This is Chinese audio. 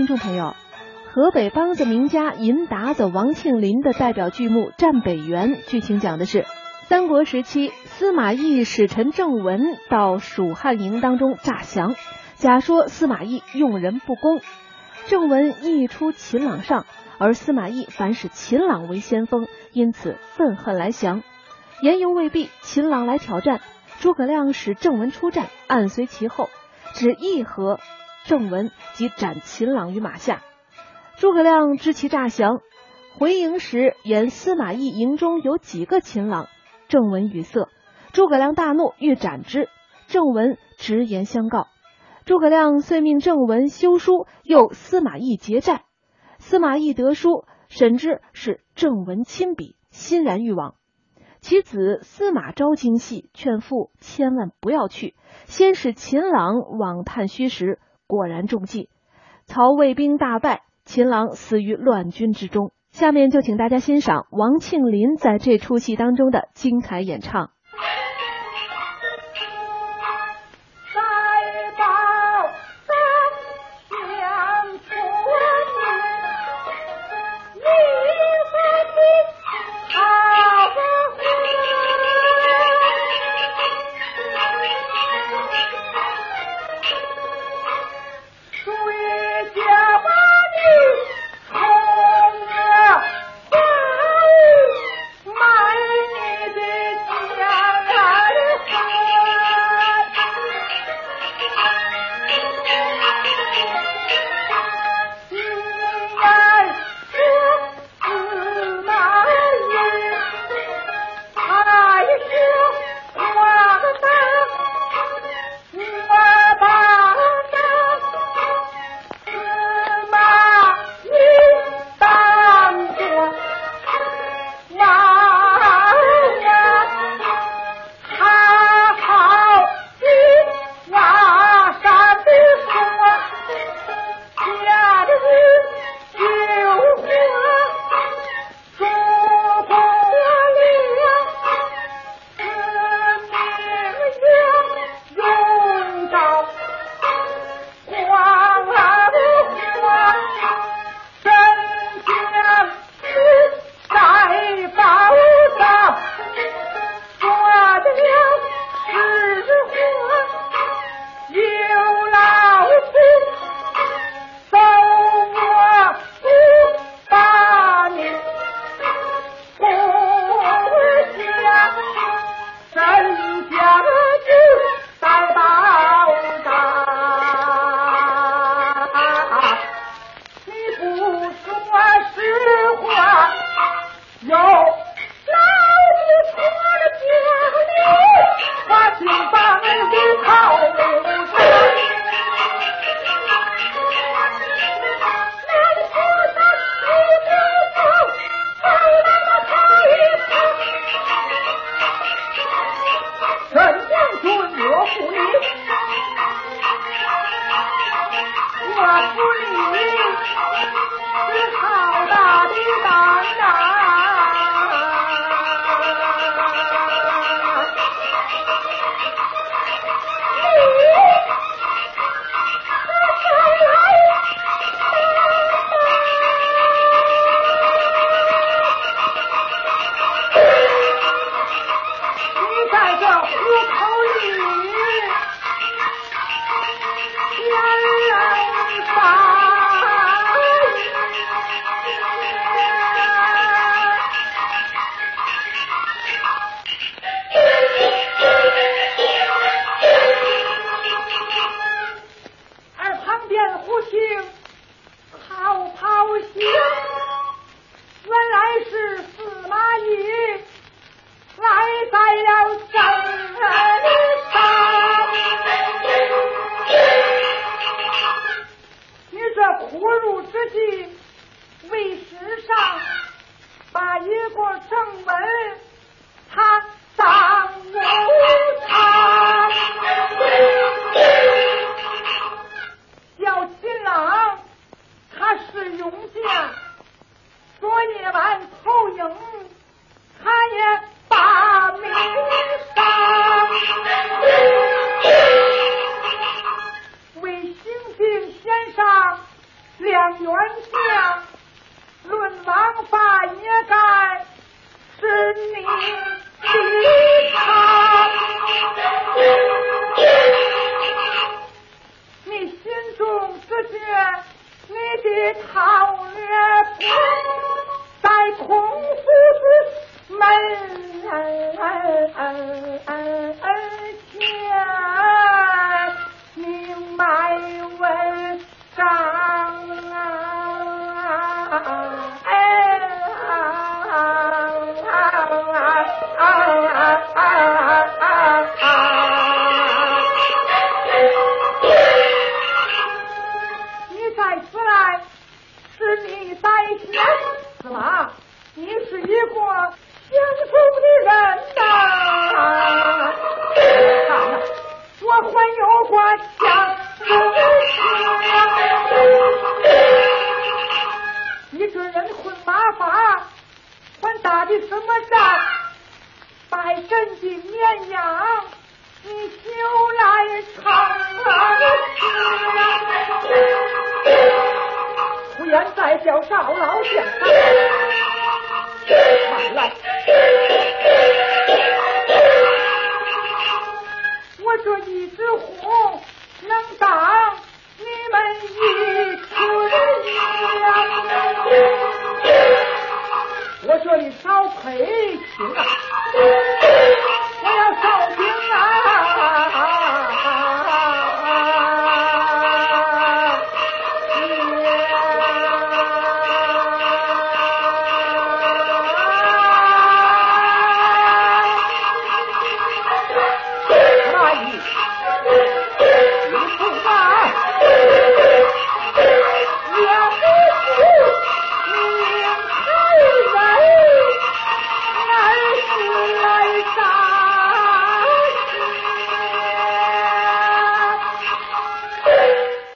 听众朋友，河北梆子名家银达子王庆林的代表剧目《战北原》，剧情讲的是三国时期司马懿使臣郑文到蜀汉营当中诈降，假说司马懿用人不公，郑文一出秦朗上，而司马懿反使秦朗为先锋，因此愤恨来降。言犹未毕，秦朗来挑战，诸葛亮使郑文出战，暗随其后，只议和。郑文即斩秦朗于马下，诸葛亮知其诈降，回营时言司马懿营中有几个秦朗，郑文语塞，诸葛亮大怒，欲斩之。郑文直言相告，诸葛亮遂命郑文修书，诱司马懿结寨。司马懿得书，审之是郑文亲笔，欣然欲往。其子司马昭精细，劝父千万不要去，先使秦朗往探虚实。果然中计，曹魏兵大败，秦朗死于乱军之中。下面就请大家欣赏王庆林在这出戏当中的精彩演唱。去为时尚，把一个正门他当奴才，小新郎他是勇将，昨夜晚偷营他也把名伤。为星星先生。两元相，论王法也该是你的他。你什么着？百贞的绵羊，你休来唱啊！胡言！再叫少老见。我说你烧腿行啊。